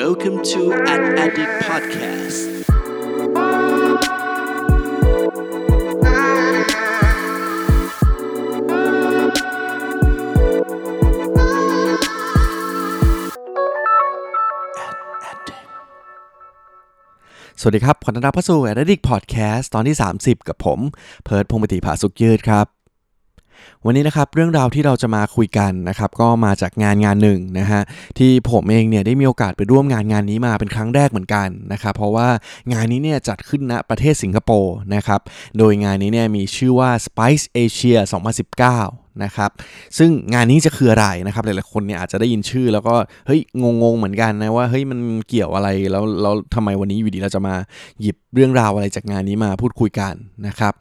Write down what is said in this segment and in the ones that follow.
Welcome to an Addict Podcast สวัสดีครับ ขอต้อนรับเข้าสู่ Addict Podcast ตอนที่ 30 กับผม เพิร์ดพงศ์ปฏิภาสุขยืดครับ วันนี้นะครับเรื่องราวที่เราจะมาคุยกันนะครับก็มาจากงานงานหนึ่งนะฮะที่ผมเองเนี่ยได้มีโอกาสไปร่วมงานงานนี้มาเป็นครั้งแรกเหมือนกันนะครับเพราะว่างานนี้เนี่ยจัดขึ้นณประเทศสิงคโปร์นะครับโดยงานนี้เนี่ยมีชื่อว่า Spice Asia 2019 นะครับ ซึ่งงานนี้จะคืออะไรนะครับหลายๆคนเนี่ยอาจจะได้ยินชื่อ แล้วก็เฮ้ยงงๆเหมือนกันนะว่าเฮ้ยมันเกี่ยวอะไรแล้วแล้วทำไมวันนี้อยู่ดีเราจะมาหยิบเรื่องราวอะไรจากงานนี้มาพูดคุยกันนะครับ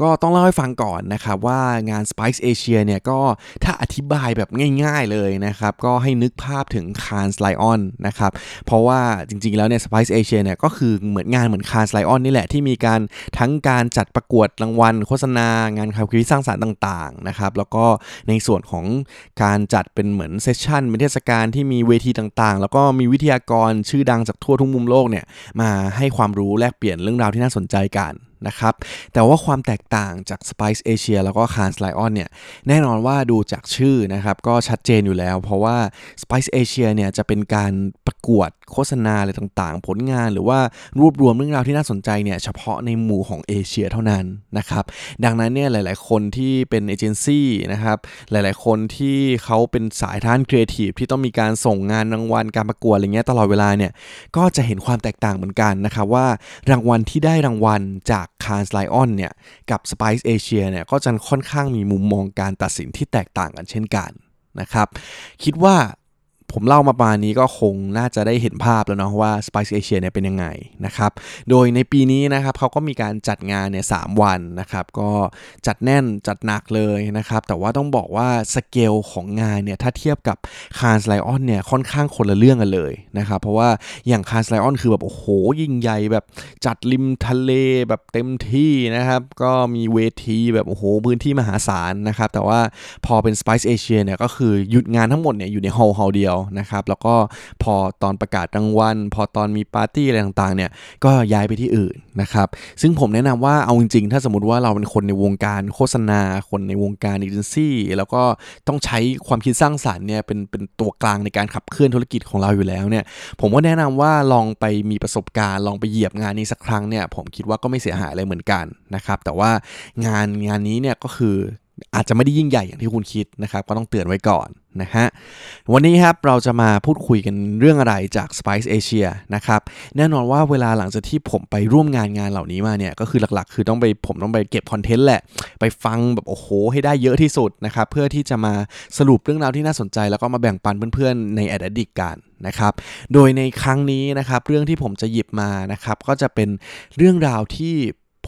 ก็ต้องเล่าให้ฟังก่อนนะครับว่างาน Spice Asia เนี่ยก็ถ้าอธิบายแบบง่ายๆเลยนะครับก็ให้นึกภาพถึง Cannes Lion นะครับเพราะว่าจริงๆแล้วเนี่ย Spice Asia เนี่ยก็คือเหมือนงานเหมือน Cannes Lion นี่แหละที่มีการทั้งการจัดประกวดรางวัลโฆษณางานความคิดสร้างสรรค์ต่างๆนะครับแล้วก็ในส่วนของการจัดเป็นเหมือนเซสชันเป็นเทศกาลที่มีเวทีต่างๆ แล้วก็มีวิทยากรชื่อดังจากทั่วทุกมุมโลกเนี่ยมาให้ความรู้แลกเปลี่ยนเรื่องราวที่น่าสนใจกันนะครับแต่ว่าความแตกต่างจาก Spice Asia แล้วก็ Cannes Lion เนี่ยแน่นอนว่าดูจากชื่อนะครับก็ชัดเจนอยู่แล้ว เพราะว่า Spice Asia เนี่ยจะเป็นการประกวด โฆษณาอะไรต่างๆ ผลงานหรือว่ารวบรวมเรื่องราวที่น่าสนใจเนี่ยเฉพาะในหมู่ของเอเชียเท่านั้นนะครับดังนั้นเนี่ยหลาย ๆ คนที่เป็นเอเจนซี่นะครับหลายๆ คนที่เขาเป็นสายท่านครีเอทีฟที่ต้องมีการส่งงานรางวัลการประกวดอะไรเงี้ยตลอดเวลาเนี่ยก็จะเห็นความแตกต่างเหมือนกันนะครับว่ารางวัลที่ได้รางวัลจาก Cannes Lion เนี่ยกับ Spice Asia เนี่ยก็จะค่อนข้างมีมุมมองการตัดสินที่แตกต่างกันเช่นกันนะครับคิดว่า ผมเล่ามาประมาณนี้ก็คงน่าจะได้เห็นภาพแล้วเนาะว่า Spice Asia เนี่ยเป็นยังไงนะครับ โดยในปีนี้นะครับเขาก็มีการจัดงานเนี่ยสวันนะครับ ก็จัดแน่นจัดหนักเลยนะครับ แต่ว่าต้องบอกว่าสเกลของงานเนี่ยถ้าเทียบกับ Cannes Lion เนี่ยค่อนข้างคนละเรื่องกันเลยนะครับ เพราะว่าอย่าง Cannes Lion คือแบบโอ้โหยิ่งใหญ่แบบจัดริมทะเลแบบเต็มที่นะครับก็มีเวทีแบบโอ้โหพื้นที่มหาศาลนะครับ แต่ว่าพอเป็น Spice Asia เนี่ยก็คือหยุดงานทั้งหมดเนี่ยอยู่ในฮอลล์ฮอลล์เดียวนะครับ แล้วก็พอตอนประกาศรางวัล พอตอนมีปาร์ตี้อะไรต่างๆ เนี่ย ก็ย้ายไปที่อื่นนะครับ ซึ่งผมแนะนำว่าเอาจริงๆ ถ้าสมมติว่าเราเป็นคนในวงการโฆษณา คนในวงการเอเจนซี่ แล้วก็ต้องใช้ความคิดสร้างสารรค์เนี่ย เป็นเป็นตัวกลางในการขับเคลื่อนธุรกิจของเราอยู่แล้วเนี่ย ผมก็แนะนำว่าลองไปมีประสบการณ์ ลองไปเหยียบงานนี้สักครั้งเนี่ย ผมคิดว่าก็ไม่เสียหายอะไรเหมือนกันนะครับ แต่ว่างานงานนี้เนี่ยก็คือ อาจจะไม่ได้ยิ่งใหญ่อย่างที่คุณคิดนะครับ ก็ต้องเตือนไว้ก่อนนะฮะ วันนี้ครับเราจะมาพูดคุยกันเรื่องอะไรจาก Spice Asia นะครับ แน่นอนว่าเวลาหลังจากที่ผมไปร่วมงานงานเหล่านี้มาเนี่ย ก็คือหลักๆ คือต้องไปผมต้องไปเก็บคอนเทนต์แหละ ไปฟังแบบโอ้โห ให้ได้เยอะที่สุดนะครับ เพื่อที่จะมาสรุปเรื่องราวที่น่าสนใจ แล้วก็มาแบ่งปันเพื่อนๆในแอดดิกกันนะครับ โดยในครั้งนี้นะครับเรื่องที่ผมจะหยิบมานะครับก็จะเป็นเรื่องราวที่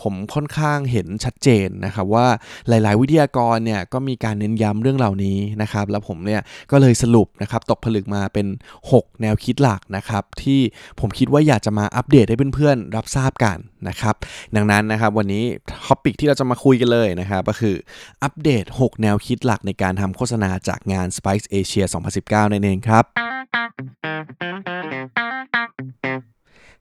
ผมค่อนข้างเห็นชัดเจนนะครับว่าหลาย ๆ วิทยากรเนี่ยก็มีการเน้นย้ำเรื่องเหล่านี้นะครับแล้วผมเนี่ยก็เลยสรุปนะครับตกผลึกมาเป็น 6 แนวคิดหลักนะครับที่ผมคิดว่าอยากจะมาอัปเดตให้เพื่อน ๆ รับทราบกันนะครับดังนั้นนะครับวันนี้ท็อปิกที่เราจะมาคุยกันเลยนะครับก็คืออัปเดต 6 แนวคิดหลักในการทำโฆษณาจากงาน Spice Asia 2019 นั่นเองครับ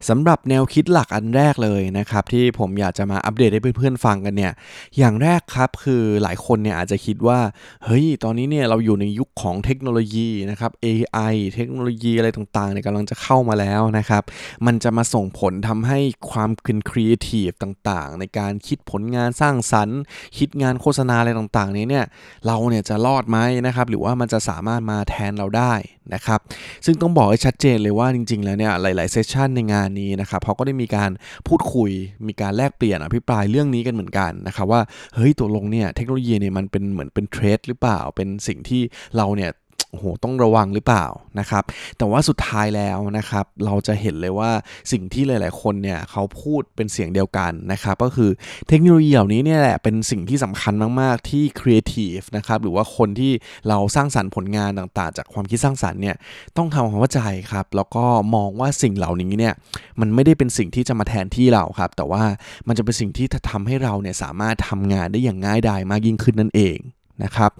สำหรับแนวคิดหลักอันแรกเลยนะครับที่ผมอยากจะมาอัปเดตให้เพื่อนๆฟังกันเนี่ยอย่างแรกครับคือหลายคนเนี่ยอาจจะคิดว่าเฮ้ยตอนนี้เนี่ยเราอยู่ในยุคของเทคโนโลยีนะครับ AI เทคโนโลยีอะไรต่างๆเนี่ยกำลังจะเข้ามาแล้วนะครับมันจะมาส่งผลทำให้ความคิดครีเอทีฟต่างๆ ในการคิดผลงานสร้างสรรค์ คิดงานโฆษณาอะไรต่างๆนี้เนี่ยเราเนี่ยจะรอดไหมนะครับหรือว่ามันจะสามารถมาแทนเราได้นะครับ ซึ่งต้องบอกให้ชัดเจนเลยว่าจริง ๆ แล้วเนี่ยหลาย ๆ เซสชันในงานนี้นะครับเขาก็ได้มีการพูดคุย มีการแลกเปลี่ยนอภิปรายเรื่องนี้กันเหมือนกันนะครับว่าเฮ้ยตัวลงเนี่ยเทคโนโลยีเนี่ยมันเป็นเหมือนเป็นเทรดหรือเปล่าเป็นสิ่งที่เราเนี่ย โอ้โหต้องระวังหรือเปล่านะครับ แต่ว่าสุดท้ายแล้วนะครับ เราจะเห็นเลยว่าสิ่งที่หลาย ๆ คนเนี่ยเขาพูดเป็นเสียงเดียวกันนะครับ ก็คือเทคโนโลยีเหล่านี้เนี่ยแหละเป็นสิ่งที่สำคัญมาก ๆ ที่ครีเอทีฟนะครับหรือว่าคนที่เราสร้างสรรค์ผลงานต่าง ๆ จากความคิดสร้างสรรค์เนี่ยต้องทำความเข้าใจครับ แล้วก็มองว่าสิ่งเหล่านี้เนี่ยมันไม่ได้เป็นสิ่งที่จะมาแทนที่เราครับ แต่ว่ามันจะเป็นสิ่งที่ทำให้เราเนี่ยสามารถทำงานได้อย่างง่ายดายมากยิ่งขึ้นนั่นเอง นะครับ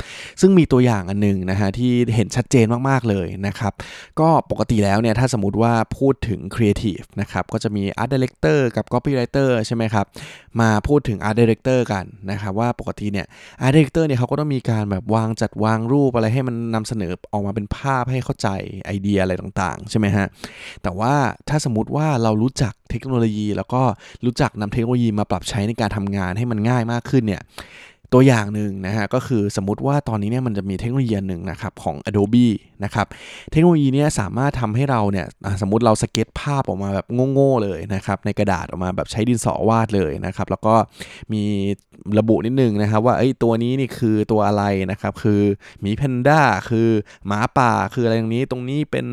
ซึ่งมีตัวอย่างอันหนึงนะฮะที่เห็นชัดเจนมากๆเลยนะครับ ก็ปกติแล้วเนี่ยถ้าสมมติว่าพูดถึง Creative นะครับก็จะมี Art Director กับ Copywriter ใช่ไหมครับ มาพูดถึง Art Director กันนะครับว่าปกติเนี่ย Art Director เนี่ยเขาก็ต้องมีการแบบวางจัดวางรูปอะไรให้มันนำเสนอออกมาเป็นภาพให้เข้าใจไอเดียอะไรต่างๆ ใช่ไหมฮะแต่ว่าถ้าสมมติว่าเรารู้จักเทคโนโลยี แล้วก็รู้จักนำเทคโนโลยีมาปรับใช้ในการทำงานให้มันง่ายมากขึ้นเนี่ย ตัวอย่างหนึ่งนะฮะก็คือสมมติว่าตอนนี้เนี่ยมันจะมีเทคโนโลยีหนึ่งนะครับของ Adobe นะครับเทคโนโลยีนี้สามารถทำให้เราเนี่ยสมมติเราสเก็ตภาพออกมาแบบโง่ๆเลยนะครับในกระดาษออกมาแบบใช้ดินสอวาดเลยนะครับแล้วก็มีระบุนิดนึงนะครับว่าไอ้ตัวนี้นี่คือตัวอะไรนะครับคือหมีแพนด้าคือหมาป่าคืออะไรตรงนี้ตรงนี้เป็น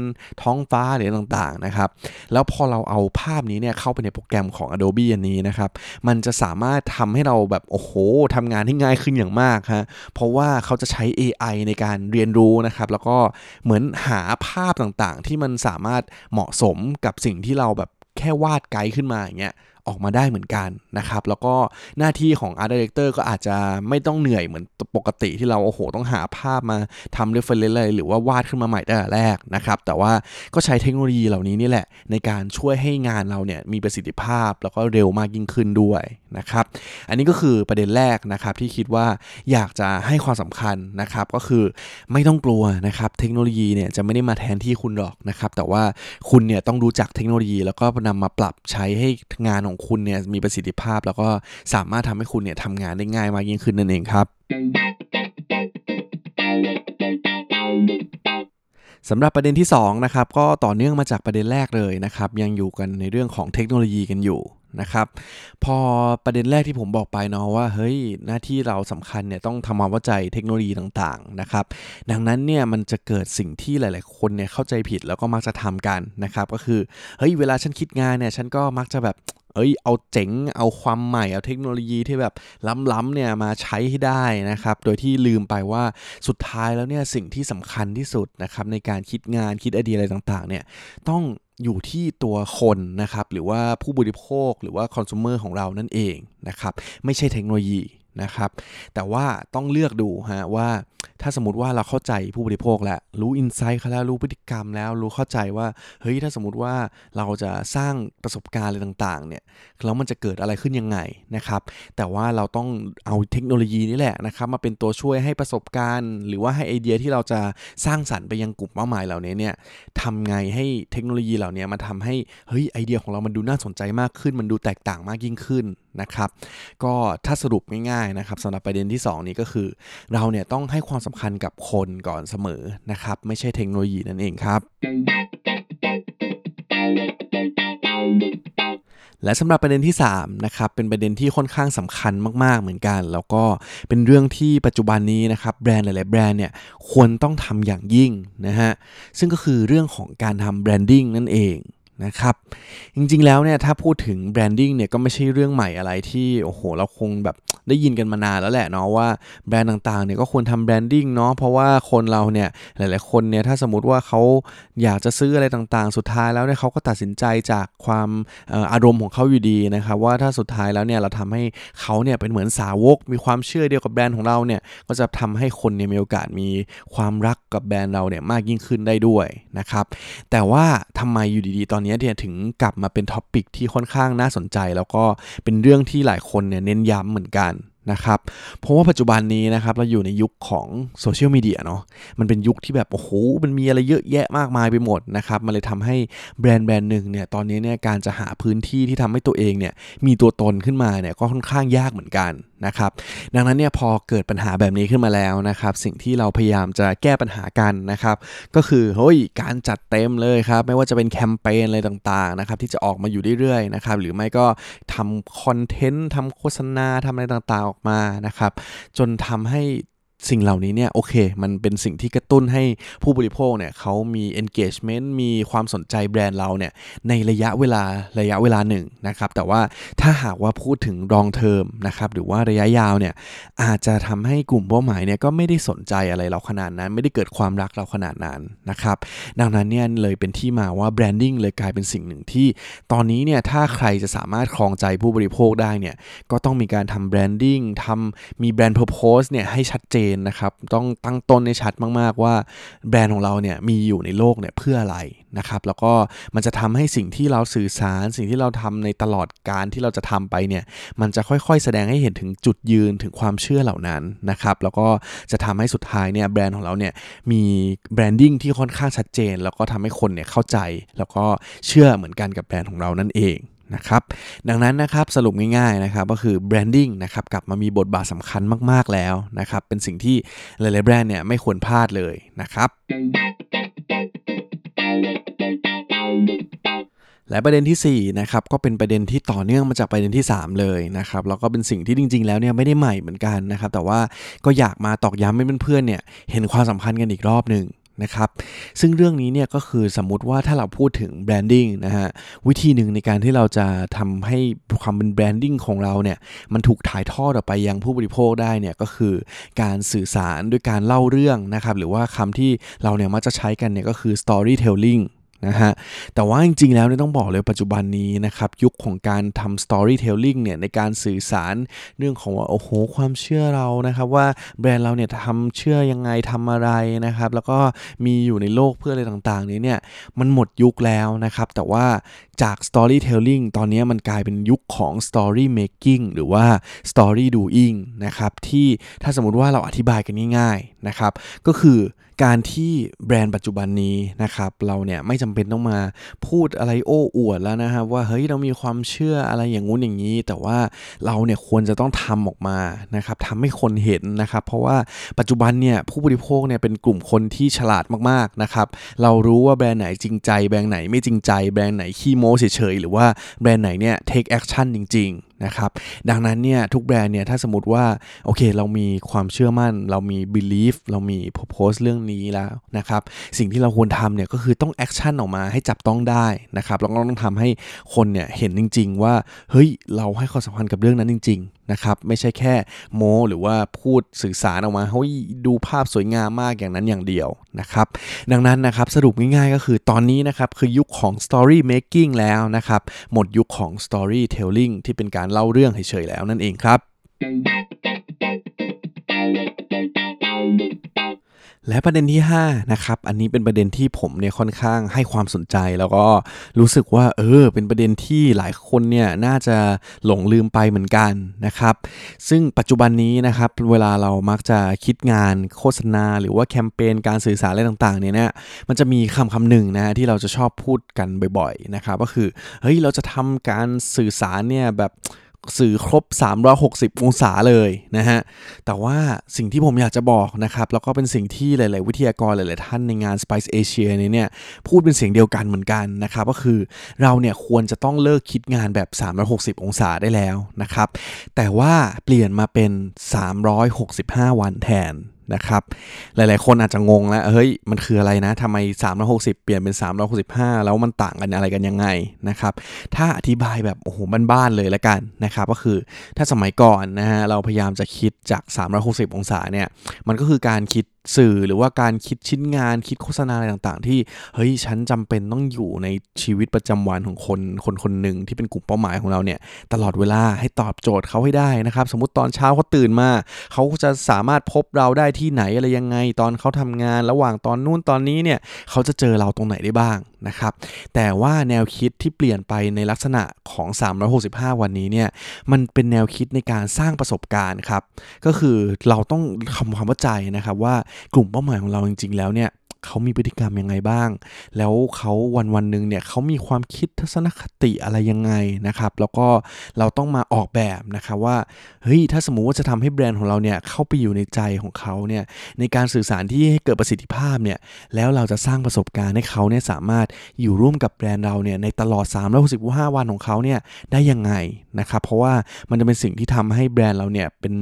ท้องฟ้าหรือต่างๆนะครับแล้วพอเราเอาภาพนี้เนี่ยเข้าไปในโปรแกรมของ Adobe อันนี้นะครับมันจะสามารถทำให้เราแบบโอ้โหทำงานที่ง่ายายขึ้นอย่างมากฮะเพราะว่าเขาจะใช้ AI ในการเรียนรู้นะครับแล้วก็เหมือนหาภาพต่างๆ ที่มันสามารถเหมาะสมกับสิ่งที่เราแบบแค่วาดไกด์ขึ้นมาอย่างเงี้ย ออกมาได้เหมือนกันนะครับ แล้วก็หน้าที่ของ Art Director ก็อาจจะไม่ต้องเหนื่อยเหมือนปกติที่เราโอ้โห ต้องหาภาพมาทำ reference เลยหรือว่าวาดขึ้นมาใหม่ตั้งแต่แรกนะครับ แต่ว่าก็ใช้เทคโนโลยีเหล่านี้นี่แหละ ในการช่วยให้งานเราเนี่ยมีประสิทธิภาพแล้วก็เร็วมากยิ่งขึ้นด้วยนะครับ อันนี้ก็คือประเด็นแรกนะครับที่คิดว่าอยากจะให้ความสำคัญนะครับ ก็คือไม่ต้องกลัวนะครับเทคโนโลยีเนี่ยจะไม่ได้มาแทนที่คุณหรอกนะครับ แต่ว่าคุณเนี่ยต้องรู้จักเทคโนโลยี แล้วก็นำมาปรับใช้ให้งานของคุณเนี่ยมีประสิทธิภาพ แล้วก็สามารถทำให้คุณเนี่ยทำงานได้ง่ายมากยิ่งขึ้นนั่นเองครับสำหรับประเด็นที่2นะครับก็ต่อเนื่องมาจากประเด็นแรกเลยนะครับยังอยู่กันในเรื่องของเทคโนโลยีกันอยู่ นะครับ พอประเด็นแรกที่ผมบอกไปเนาะว่าเฮ้ยหน้าที่เราสำคัญเนี่ยต้องทำความเข้าใจเทคโนโลยีต่างๆนะครับ ดังนั้นเนี่ยมันจะเกิดสิ่งที่หลาย ๆ คนเนี่ยเข้าใจผิดแล้วก็มักจะทำกันนะครับ ก็คือเฮ้ยเวลาฉันคิดงานเนี่ยฉันก็มักจะแบบเอ้ยเอาเจ๋งเอาความใหม่เอาเทคโนโลยีที่แบบล้ำๆเนี่ยมาใช้ให้ได้นะครับ โดยที่ลืมไปว่าสุดท้ายแล้วเนี่ยสิ่งที่สำคัญที่สุดนะครับในการคิดงานคิดไอเดียอะไรต่างๆเนี่ยต้อง อยู่ที่ตัวคนนะครับหรือว่าผู้บริโภคหรือว่าคอน sumer ของเรานั่นเองนะครับไม่ใช่เทคโนโลยีนะครับแต่ว่าต้องเลือกดูฮะว่า ถ้าสมมติว่าเราเข้าใจผู้บริโภคแล้วรู้อินไซต์เขาแล้วรู้พฤติกรรมแล้วรู้เข้าใจว่าเฮ้ยถ้าสมมติว่าเราจะสร้างประสบการณ์อะไรต่างๆเนี่ยแล้วมันจะเกิดอะไรขึ้นยังไงนะครับ แต่ว่าเราต้องเอาเทคโนโลยีนี่แหละนะครับมาเป็นตัวช่วยให้ประสบการณ์ หรือว่าให้ไอเดียที่เราจะสร้างสรรค์ไปยังกลุ่มเป้าหมายเหล่านี้เนี่ยทำไงให้เทคโนโลยีเหล่านี้มาทำให้เฮ้ยไอเดียของเรามันดูน่าสนใจมากขึ้น มันดูแตกต่างมากยิ่งขึ้นนะครับ ก็ถ้าสรุปง่ายๆนะครับสำหรับประเด็นที่ 2 นี้ก็คือ เราเนี่ยต้องให้ความสำคัญกับคนก่อนเสมอนะครับ ไม่ใช่เทคโนโลยีนั่นเองครับและสำหรับประเด็นที่3นะครับเป็นประเด็นที่ค่อนข้างสำคัญมาก ๆ เหมือนกัน แล้วก็เป็นเรื่องที่ปัจจุบันนี้นะครับแบรนด์หลาย ๆ แบรนด์เนี่ยควรต้องทำอย่างยิ่งนะฮะซึ่งก็คือเรื่องของการทำ branding นั่นเอง นะครับ จริงๆแล้วเนี่ยถ้าพูดถึง branding เนี่ยก็ไม่ใช่เรื่องใหม่อะไรที่โอ้โหเราคงแบบได้ยินกันมานานแล้วแหละเนาะว่าแบรนด์ต่างๆเนี่ยก็ควรทำ branding เนาะเพราะว่าคนเราเนี่ยหลายๆคนเนี่ยถ้าสมมติว่าเขาอยากจะซื้ออะไรต่างๆ สุดท้ายแล้วเนี่ยเขาก็ตัดสินใจจากความอารมณ์ของเขาอยู่ดีนะครับว่าถ้าสุดท้ายแล้วเนี่ยเราทำให้เขาเนี่ยเป็นเหมือนสาวก มีความเชื่อเดียวกับแบรนด์ของเราเนี่ยก็จะทำให้คนเนี่ยมีโอกาสมีความรักกับแบรนด์เราเนี่ยมากยิ่งขึ้นได้ด้วยนะครับแต่ว่าทำไมอยู่ดีๆตอนนี้เนี่ยถึงกลับมาเป็น topic ที่ค่อนข้างน่าสนใจ แล้วก็เป็นเรื่องที่หลายคนเนี่ยเน้นย้ำเหมือนกันนะครับเพราะว่าปัจจุบันนี้นะครับเราอยู่ในยุคของโซเชียลมีเดียเนาะมันเป็นยุคที่แบบโอ้โหมันมีอะไรเยอะแยะมากมายไปหมดนะครับมันเลยทำให้แบรนด์แบรนด์หนึ่งเนี่ยตอนนี้เนี่ยการจะหาพื้นที่ที่ทำให้ตัวเองเนี่ยมีตัวตนขึ้นมาเนี่ยก็ค่อนข้างยากเหมือนกันนะครับดังนั้นเนี่ยพอเกิดปัญหาแบบนี้ขึ้นมาแล้วนะครับ สิ่งที่เราพยายามจะแก้ปัญหากันนะครับ ก็คือเฮ้ยการจัดเต็มเลยครับ ไม่ว่าจะเป็นแคมเปญอะไรต่างๆนะครับที่จะออกมาอยู่เรื่อยๆนะครับหรือไม่ก็ทำคอนเทนต์ทำโฆษณาทำอะไรต่างๆออกมานะครับ จนทำให้ สิ่งเหล่านี้เนี่ยโอเค มันเป็นสิ่งที่กระตุ้นให้ผู้บริโภคเนี่ยเขามี engagement มีความสนใจแบรนด์เราเนี่ยในระยะเวลาระยะเวลาหนึ่งนะครับแต่ว่าถ้าหากว่าพูดถึง long term นะครับหรือว่าระยะยาวเนี่ยอาจจะทำให้กลุ่มเป้าหมายเนี่ยก็ไม่ได้สนใจอะไรเราขนาดนั้น ไม่ได้เกิดความรักเราขนาดนั้นนะครับดังนั้นเนี่ยเลยเป็นที่มาว่า branding เลยกลายเป็นสิ่งหนึ่งที่ ตอนนี้เนี่ยถ้าใครจะสามารถครองใจผู้บริโภคได้เนี่ยก็ต้องมีการทำ branding ทำมี brand purpose เนี่ยให้ชัดเจนนนะครับ ต้องตั้งต้นในชัดมาก ๆ ว่าแบรนด์ของเราเนี่ยมีอยู่ในโลกเนี่ยเพื่ออะไรนะครับ แล้วก็มันจะทำให้สิ่งที่เราสื่อสาร สิ่งที่เราทำในตลอดการที่เราจะทำไปเนี่ย มันจะค่อยๆ แสดงให้เห็นถึงจุดยืนถึงความเชื่อเหล่านั้นนะครับ แล้วก็จะทำให้สุดท้ายเนี่ยแบรนด์ของเราเนี่ยมี branding ที่ค่อนข้างชัดเจน แล้วก็ทำให้คนเนี่ยเข้าใจ แล้วก็เชื่อเหมือนกันกับแบรนด์ของเรานั่นเอง นะครับดังนั้นนะครับสรุปง่ายๆนะครับก็คือ branding นะครับกลับมามีบทบาทสำคัญมากๆแล้วนะครับเป็นสิ่งที่หลายๆแบรนด์เนี่ยไม่ควรพลาดเลยนะครับและประเด็นที่4นะครับก็เป็นประเด็นที่ต่อเนื่องมาจากประเด็นที่ 3 เลยนะครับแล้วก็เป็นสิ่งที่จริง ๆ แล้วเนี่ยไม่ได้ใหม่เหมือนกันนะครับแต่ว่าก็อยากมาตอกย้ำให้เพื่อนๆเนี่ยเห็นความสำคัญกันอีกรอบหนึ่ง นะครับ ซึ่งเรื่องนี้เนี่ยก็คือสมมุติว่าถ้าเราพูดถึง branding นะฮะวิธีหนึ่งในการที่เราจะทำให้ความเป็นแบรนดิ้งของเราเนี่ยมันถูกถ่ายทอดออกไปยังผู้บริโภคได้เนี่ยก็คือการสื่อสารด้วยการเล่าเรื่องนะครับหรือว่าคำที่เราเนี่ยมักจะใช้กันเนี่ยก็คือ storytelling นะฮะแต่ว่าจริงๆ แล้วเนี่ยต้องบอกเลยปัจจุบันนี้นะครับยุคของการทำ storytelling เนี่ยในการสื่อสารเรื่องของว่าโอ้โหความเชื่อเรานะครับว่าแบรนด์เราเนี่ยทำเชื่อยังไงทำอะไรนะครับแล้วก็มีอยู่ในโลกเพื่ออะไรต่างๆ นี้เนี่ยมันหมดยุคแล้วนะครับแต่ว่าจาก storytelling ตอนนี้มันกลายเป็นยุคของ story making หรือว่า story doing นะครับที่ถ้าสมมติว่าเราอธิบายกันง่ายๆนะครับก็คือ การที่แบรนด์ปัจจุบันนี้นะครับเราเนี่ยไม่จำเป็นต้องมาพูดอะไรโอ้อวดแล้วนะครับว่าเฮ้ยเรามีความเชื่ออะไรอย่างงู้นอย่างนี้ แต่ว่าเราเนี่ยควรจะต้องทำออกมานะครับทำให้คนเห็นนะครับ เพราะว่าปัจจุบันเนี่ยผู้บริโภคเนี่ยเป็นกลุ่มคนที่ฉลาดมากๆนะครับเรารู้ว่าแบรนด์ไหนจริงใจแบรนด์ไหนไม่จริงใจแบรนด์ไหนขี้โม้เฉยๆหรือว่าแบรนด์ไหนเนี่ย take action จริงๆ นะครับดังนั้นเนี่ยทุกแบรนด์เนี่ยถ้าสมมติว่าโอเคเรามีความเชื่อมั่น เรามี belief เรามี propose เรื่องนี้แล้วนะครับสิ่งที่เราควรทำเนี่ยก็คือต้อง action ออกมาให้จับต้องได้นะครับแล้วก็ต้องทำให้คนเนี่ยเห็นจริง ๆ ว่าเฮ้ยเราให้ความสำคัญกับเรื่องนั้นจริงๆ นะครับไม่ใช่แค่โมหรือว่าพูดสื่อสารออกมาเฮ้ยดูภาพสวยงามมากอย่างนั้นอย่างเดียวนะครับดังนั้นนะครับสรุปง่ายๆก็คือตอนนี้นะครับคือยุคของ story making แล้วนะครับหมดยุคของ storytelling ที่เป็นการเล่าเรื่องเฉยๆแล้วนั่นเองครับ และประเด็นที่5นะครับอันนี้เป็นประเด็นที่ผมเนี่ยค่อนข้างให้ความสนใจแล้วก็รู้สึกว่าเออเป็นประเด็นที่หลายคนเนี่ยน่าจะหลงลืมไปเหมือนกันนะครับซึ่งปัจจุบันนี้นะครับเวลาเรามักจะคิดงานโฆษณา หรือว่าแคมเปญการสื่อสารอะไรต่างๆเนี่ยมันจะมีคำคำหนึ่งนะที่เราจะชอบพูดกันบ่อยๆนะครับก็คือเฮ้ยเราจะทำการสื่อสารเนี่ยแบบ สื่อครบ 360 องศาเลยนะฮะ แต่ว่าสิ่งที่ผมอยากจะบอกนะครับ แล้วก็เป็นสิ่งที่หลาย ๆ วิทยากรหลาย ๆ ท่านในงาน Spice Asia เนี่ย พูดเป็นเสียงเดียวกันเหมือนกันนะครับ ก็คือเราเนี่ยควรจะต้องเลิกคิดงานแบบ 360 องศาได้แล้วนะครับ แต่ว่าเปลี่ยนมาเป็น 365 วันแทน นะครับ หลายๆ คนอาจจะงงแล้ว เฮ้ย มันคืออะไรนะทำไม 360 เปลี่ยนเป็น 365 แล้วมันต่างกันอะไรกันยังไงนะครับ ถ้าอธิบายแบบ โอ้โห บ้านๆ เลยละกันนะครับ ก็คือถ้าสมัยก่อนนะฮะ เราพยายามจะคิดจาก 360 องศาเนี่ย มันก็คือการคิด สื่อหรือว่าการคิดชิ้นงานคิดโฆษณาอะไรต่างๆ ที่เฮ้ยฉันจำเป็นต้องอยู่ในชีวิตประจำวันของคนคนคนหนึ่งที่เป็นกลุ่มเป้าหมายของเราเนี่ยตลอดเวลาให้ตอบโจทย์เขาให้ได้นะครับ สมมติตอนเช้าเขาตื่นมาเขาจะสามารถพบเราได้ที่ไหนอะไรยังไง ตอนเขาทำงานระหว่างตอนนู้นตอนนี้เนี่ยเขาจะเจอเราตรงไหนได้บ้างนะครับ แต่ว่าแนวคิดที่เปลี่ยนไปในลักษณะของ 365 วันนี้เนี่ยมันเป็นแนวคิดในการสร้างประสบการณ์ครับ ก็คือเราต้องทำความเข้าใจนะครับว่ากลุ่มเป้าหมายของเราจริง ๆ แล้วเนี่ย เขามีพฤติกรรมยังไงบ้าง แล้วเขาวันวันหนึ่งเนี่ยเขามีความคิดทัศนคติอะไรยังไงนะครับ แล้วก็เราต้องมาออกแบบนะครับว่าเฮ้ยถ้าสมมุติว่าจะทำให้แบรนด์ของเราเนี่ยเข้าไปอยู่ในใจของเขาเนี่ยในการสื่อสารที่ให้เกิดประสิทธิภาพเนี่ยแล้วเราจะสร้างประสบการณ์ให้เขาเนี่ยสามารถอยู่ร่วมกับแบรนด์เราเนี่ยในตลอด365วันของเขาเนี่ยได้ยังไงนะครับเพราะว่ามันจะเป็นสิ่งที่ทำให้แบรนด์เราเนี่ยเป็น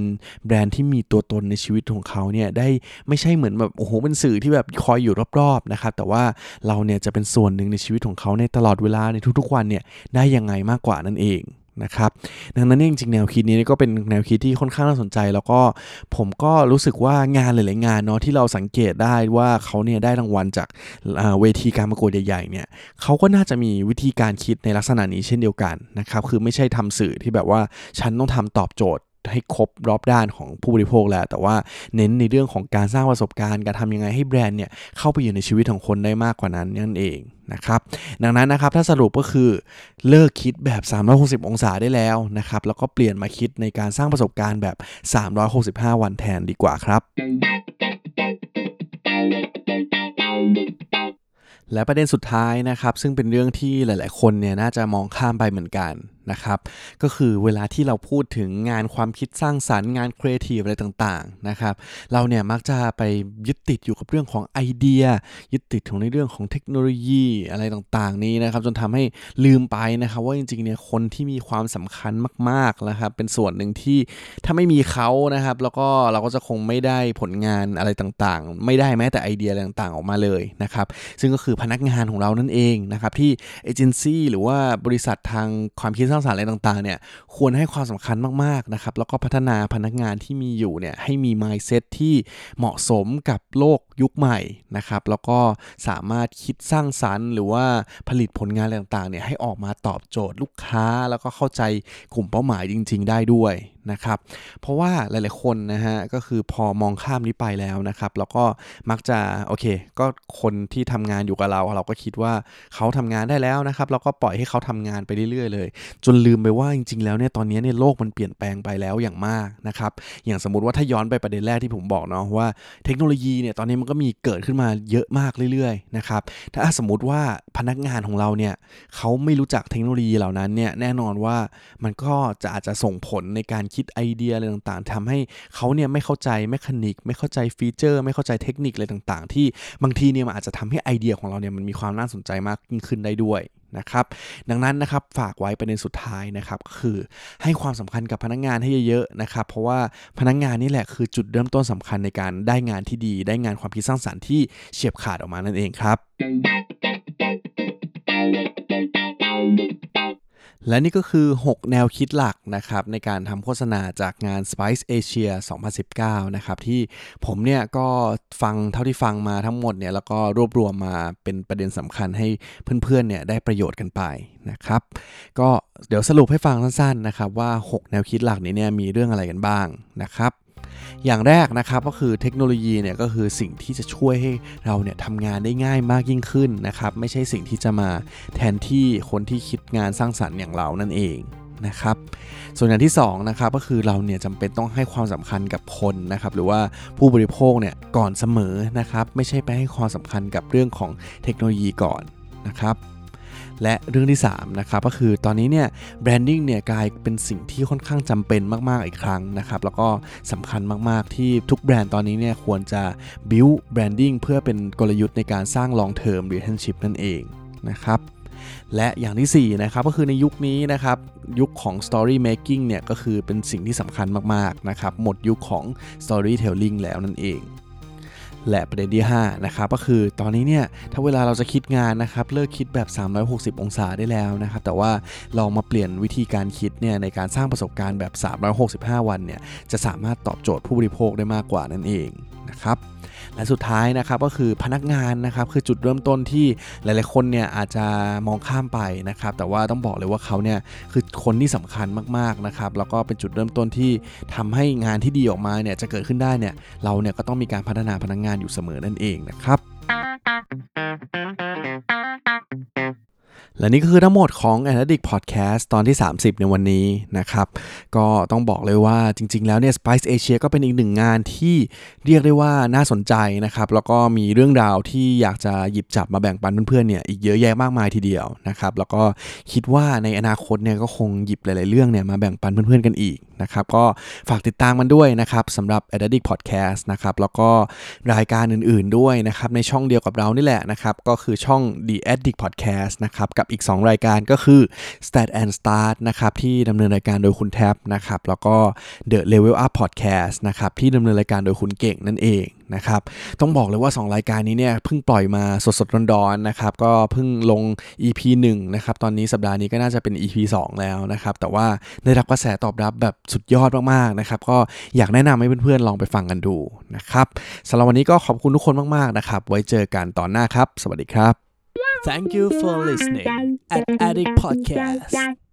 แบรนด์ที่มีตัวตนในชีวิตของเขาเนี่ยได้ไม่ใช่เหมือนแบบโอ้โหเป็นสื่อที่แบบคอยอยู่รอบๆนะครับแต่ว่าเราเนี่ยจะเป็นส่วนหนึ่งในชีวิตของเขาในตลอดเวลาในทุกๆวันเนี่ยได้ยังไงมากกว่านั่นเองนะครับดังนั้นจริงๆแนวคิดนี้ก็เป็นแนวคิดที่ค่อนข้างน่าสนใจ แล้วก็ผมก็รู้สึกว่างานหลายๆงานเนาะที่เราสังเกตได้ว่าเขาเนี่ยได้รางวัลจากเวทีการประกวดใหญ่ๆเนี่ยเขาก็น่าจะมีวิธีการคิดในลักษณะนี้เช่นเดียวกันนะครับคือไม่ใช่ทำสื่อที่แบบว่าฉันต้องทำตอบโจทย์ ให้ครบรอบด้านของผู้บริโภคแล้วแต่ว่าเน้นในเรื่องของการสร้างประสบการณ์ การทำยังไงให้แบรนด์เนี่ยเข้าไปอยู่ในชีวิตของคนได้มากกว่านั้นนั่นเองนะครับดังนั้นนะครับถ้าสรุปก็คือเลิกคิดแบบ 360 องศาได้แล้วนะครับแล้วก็เปลี่ยนมาคิดในการสร้างประสบการณ์แบบ 365 วันแทนดีกว่าครับและประเด็นสุดท้ายนะครับ ซึ่งเป็นเรื่องที่หลาย ๆ คนเนี่ยน่าจะมองข้ามไปเหมือนกัน นะครับ ก็คือเวลาที่เราพูดถึงงานความคิดสร้างสรรค์งานครีเอทีฟอะไรต่างๆนะครับ เราเนี่ยมักจะไปยึดติดอยู่กับเรื่องของไอเดีย ยึดติดของในเรื่องของเทคโนโลยีอะไรต่างๆ นี้นะครับ จนทำให้ลืมไปนะครับ ว่าจริงๆเนี่ยคนที่มีความสำคัญมากๆนะครับ เป็นส่วนหนึ่งที่ถ้าไม่มีเขานะครับ แล้วก็เราก็จะคงไม่ได้ผลงานอะไรต่างๆ ไม่ได้แม้แต่ไอเดียอะไรต่างๆออกมาเลยนะครับซึ่งก็คือพนักงานของเรานั่นเองนะครับที่เอเจนซี่หรือว่าบริษัททางความคิดสร้างสรรค์อะไรต่างๆเนี่ยควรให้ความสำคัญมากๆนะครับแล้วก็พัฒนาพนักงานที่มีอยู่เนี่ยให้มี mindset ที่เหมาะสมกับโลกยุคใหม่นะครับแล้วก็สามารถคิดสร้างสรรค์ หรือว่าผลิตผลงานอะไรต่างๆเนี่ยให้ออกมาตอบโจทย์ลูกค้าแล้วก็เข้าใจกลุ่มเป้าหมายจริง ๆ ได้ด้วย นะครับ เพราะว่าหลาย ๆ คนนะฮะก็คือพอมองข้ามนี้ไปแล้วนะครับ แล้วก็มักจะโอเค ก็คนที่ทำงานอยู่กับเรา เราก็คิดว่าเขาทำงานได้แล้วนะครับ เราก็ปล่อยให้เขาทำงานไปเรื่อย ๆ เลย จนลืมไปว่าจริง ๆ แล้วเนี่ยตอนนี้เนี่ยโลกมันเปลี่ยนแปลงไปแล้วอย่างมากนะครับ อย่างสมมติว่าถ้าย้อนไปประเด็นแรกที่ผมบอกเนาะว่าเทคโนโลยีเนี่ยตอนนี้มันก็มีเกิดขึ้นมาเยอะมากเรื่อย ๆ นะครับ ถ้าสมมติว่าพนักงานของเราเนี่ยเขาไม่รู้จักเทคโนโลยีเหล่านั้นเนี่ยแน่นอนว่ามันก็จะอาจจะส่งผลในการคิดไอเดียอะไรต่างๆทำให้เขาเนี่ยไม่เข้าใจแมคานิก ไม่เข้าใจฟีเจอร์ ไม่เข้าใจเทคนิคอะไรต่างๆ ที่บางทีเนี่ยมันอาจจะทำให้ไอเดียของเราเนี่ยมันมีความน่าสนใจมากยิ่งขึ้นได้ด้วยนะครับดังนั้นนะครับฝากไว้ประเด็นสุดท้ายนะครับคือให้ความสำคัญกับพนักงานให้เยอะๆนะครับเพราะว่าพนักงานนี่แหละคือจุดเริ่มต้นสำคัญในการได้งานที่ดี ได้งานความคิดสร้างสรรค์ที่เฉียบขาดออกมานั่นเองครับ และนี่ก็คือ 6 แนวคิดหลักนะครับในการทำโฆษณาจากงาน Spice Asia 2019 นะครับที่ผมเนี่ยก็ฟังเท่าที่ฟังมาทั้งหมดเนี่ยแล้วก็รวบรวมมาเป็นประเด็นสำคัญให้เพื่อนๆเนี่ยได้ประโยชน์กันไปนะครับก็เดี๋ยวสรุปให้ฟังสั้นๆนะครับว่า 6 แนวคิดหลักนี้เนี่ยมีเรื่องอะไรกันบ้างนะครับ อย่างแรกนะครับก็คือเทคโนโลยีเนี่ยก็คือสิ่งที่จะช่วยให้เราเนี่ยทำงานได้ง่ายมากยิ่งขึ้นนะครับไม่ใช่สิ่งที่จะมาแทนที่คนที่คิดงานสร้างสรรค์อย่างเรานั่นเองนะครับส่วนอย่างที่2นะครับก็คือเราเนี่ยจำเป็นต้องให้ความสำคัญกับคนนะครับหรือว่าผู้บริโภคเนี่ยก่อนเสมอนะครับไม่ใช่ไปให้ความสำคัญกับเรื่องของเทคโนโลยีก่อนนะครับ และเรื่องที่3นะครับก็คือตอนนี้เนี่ยแบรนดิ้งเนี่ยกลายเป็นสิ่งที่ค่อนข้างจำเป็นมาก ๆ อีกครั้งนะครับ แล้วก็สำคัญมาก ๆ ที่ทุกแบรนด์ตอนนี้เนี่ยควรจะ build branding เพื่อเป็นกลยุทธ์ในการสร้าง long term relationship นั่นเองนะครับและอย่างที่4นะครับก็คือในยุคนี้นะครับยุคของ story making เนี่ยก็คือเป็นสิ่งที่สำคัญมาก ๆ นะครับ หมดยุคของ storytelling แล้วนั่นเอง และประเด็นที่5นะครับก็คือตอนนี้เนี่ยถ้าเวลาเราจะคิดงานนะครับเลิกคิดแบบ 360 องศาได้แล้วนะครับแต่ว่าลองมาเปลี่ยนวิธีการคิดเนี่ยในการสร้างประสบการณ์แบบ 365 วันเนี่ยจะสามารถตอบโจทย์ผู้บริโภคได้มากกว่านั่นเองนะครับ และสุดท้ายนะครับก็คือพนักงานนะครับคือจุดเริ่มต้นที่หลายๆคนเนี่ยอาจจะมองข้ามไปนะครับแต่ว่าต้องบอกเลยว่าเขาเนี่ยคือคนที่สำคัญมากๆนะครับแล้วก็เป็นจุดเริ่มต้นที่ทำให้งานที่ดีออกมาเนี่ยจะเกิดขึ้นได้เนี่ยเราเนี่ยก็ต้องมีการพัฒนาพนักงานอยู่เสมอนั่นเองนะครับ และนี่ก็คือทั้งหมดของ a n a l y t i c Podcast ตอนที่ 30 ในวันนี้นะครับ ก็ต้องบอกเลยว่าจริง ๆ แล้วเนี่ย Spice Asia ก็เป็นอีกหนึ่งงานที่เรียกได้ว่าน่าสนใจนะครับ แล้วก็มีเรื่องราวที่อยากจะหยิบจับมาแบ่งปันเพื่อนๆเนี่ยอีกเยอะแยะมากมายทีเดียวนะครับ แล้วก็คิดว่าในอนาคตเนี่ยก็คงหยิบหลายๆเรื่องเนี่ยมาแบ่งปันเพื่อนๆกันอีกนะครับก็ฝากติดตามมันด้วยนะครับสำหรับ a d d i c t Podcast นะครับแล้วก็รายการอื่นๆด้วยนะครับในช่องเดียวกับเรานี่แหละนะครับก็คือช่อง The Addict Podcast นะครับกับอีก 2 รายการก็คือ Stat and Start นะครับที่ดำเนินรายการโดยคุณแท็บนะครับแล้วก็ The Level Up Podcast นะครับที่ดำเนินรายการโดยคุณเก่งนั่นเองนะครับ ต้องบอกเลยว่า 2 รายการนี้เนี่ยเพิ่งปล่อยมาสดๆร้อนๆนะครับ ก็เพิ่งลง EP 1นะครับ ตอนนี้สัปดาห์นี้ก็น่าจะเป็น EP 2 แล้วนะครับ แต่ว่าได้รับกระแสตอบรับแบบสุดยอดมากๆนะครับ ก็อยากแนะนำให้เพื่อนๆลองไปฟังกันดูนะครับสำหรับวันนี้ก็ขอบคุณทุกคนมากๆนะครับ ไว้เจอกันตอนหน้าครับ สวัสดีครับ Thank you for listening at Addict Podcast.